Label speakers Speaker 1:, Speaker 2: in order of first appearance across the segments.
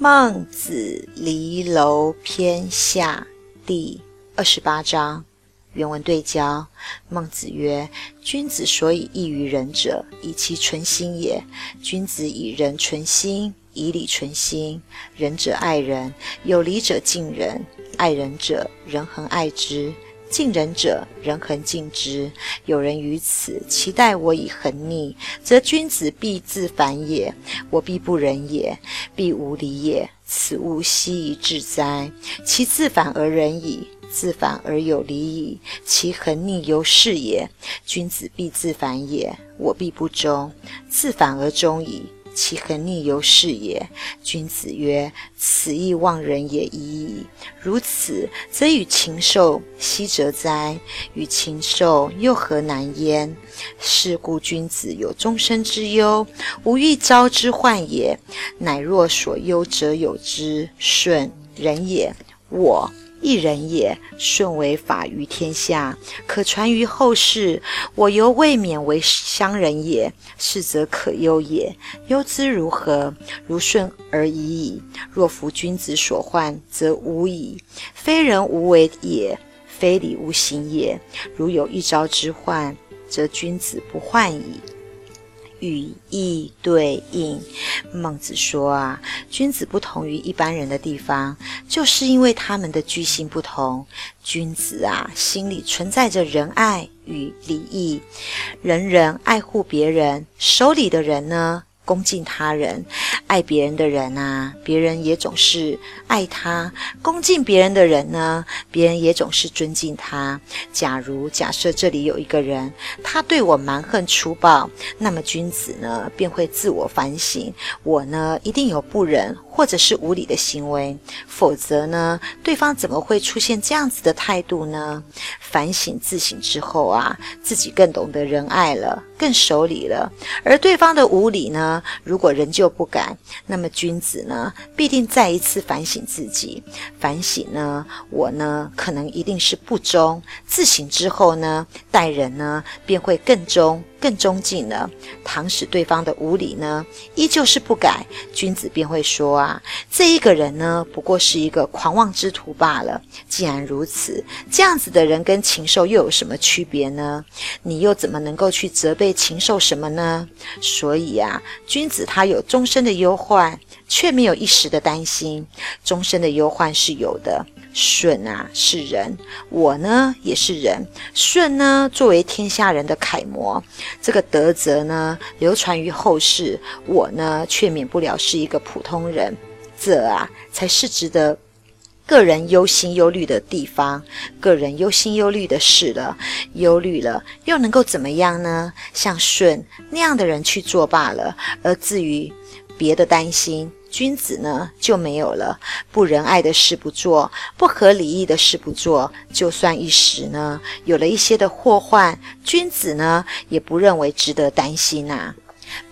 Speaker 1: 孟子离楼篇下第二十八章，原文对焦。孟子曰：“君子所以异于仁者，以其存心也。君子以仁存心，以礼存心。仁者爱人，有礼者敬人，爱人者人恒爱之。”敬人者，人恒敬之。有人于此，其待我以恒逆，则君子必自反也。我必不仁也，必无礼也。此物奚宜至哉？其自反而仁矣，自反而有礼矣。其恒逆由是也。君子必自反也，我必不忠。自反而忠矣。其恒逆由是也。君子曰：“此亦忘人也已矣。”如此，则与禽兽奚则哉？与禽兽又何难焉？是故君子有终身之忧，无欲朝之患也。乃若所忧者有之，顺人也。我。一人也，顺为法于天下，可传于后世。我犹未免为乡人也，是则可忧也。忧之如何？如顺而已矣。若夫君子所患，则无矣。非人无为也，非礼无行也。如有一朝之患，则君子不患矣。语义对应，孟子说啊，君子不同于一般人的地方，就是因为他们的居心不同。君子啊，心里存在着仁爱与礼义，人人爱护别人，手里的人呢，恭敬他人。爱别人的人啊，别人也总是爱他；恭敬别人的人呢，别人也总是尊敬他。假如假设这里有一个人，他对我蛮横粗暴，那么君子呢便会自我反省：我呢一定有不仁或者是无礼的行为，否则呢，对方怎么会出现这样子的态度呢？反省自省之后啊，自己更懂得仁爱了，更守礼了。而对方的无礼呢，如果仍旧不改，那么君子呢，必定再一次反省自己，反省呢，我呢，可能一定是不忠。自省之后呢，待人呢，便会更忠。更忠敬了。倘使对方的无礼呢，依旧是不改，君子便会说啊，这一个人呢，不过是一个狂妄之徒罢了。既然如此，这样子的人跟禽兽又有什么区别呢？你又怎么能够去责备禽兽什么呢？所以啊，君子他有终身的忧患，却没有一时的担心。终身的忧患是有的。舜啊是人，我呢也是人。舜呢作为天下人的楷模，这个德泽呢流传于后世，我呢却免不了是一个普通人。这啊才是值得个人忧心忧虑的地方，个人忧心忧虑的事了。忧虑了又能够怎么样呢？像舜那样的人去做罢了。而至于别的担心。君子呢就没有了，不仁爱的事不做，不合礼义的事不做，就算一时呢有了一些的祸患，君子呢也不认为值得担心呐。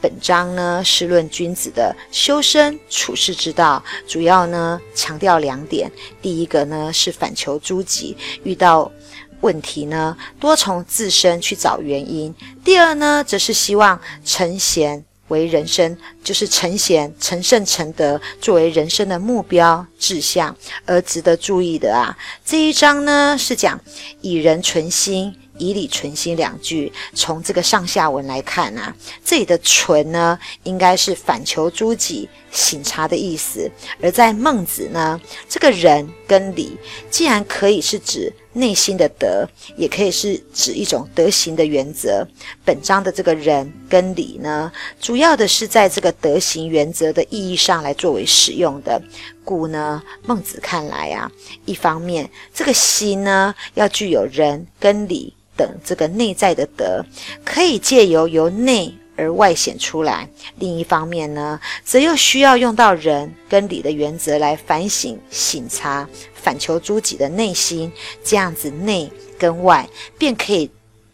Speaker 1: 本章呢是论君子的修身处世之道，主要呢强调两点：第一个呢是反求诸己，遇到问题呢多从自身去找原因；第二呢则是希望成贤。为人生，就是成贤、成圣、成德，作为人生的目标志向。而值得注意的啊，这一章呢是讲以人存心、以礼存心两句。从这个上下文来看啊，这里的“存”呢，应该是反求诸己、省察的意思；而在孟子呢，这个人跟礼，既然可以是指。内心的德，也可以是指一种德行的原则。本章的这个人跟礼呢，主要的是在这个德行原则的意义上来作为使用的。故呢，孟子看来啊，一方面这个心呢，要具有仁跟礼等这个内在的德，可以借由由内。而外显出来。另一方面呢，则又需要用到仁跟礼的原则来反省、省察、反求诸己的内心，这样子内跟外便可以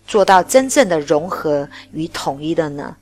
Speaker 1: 做到真正的融合与统一的呢。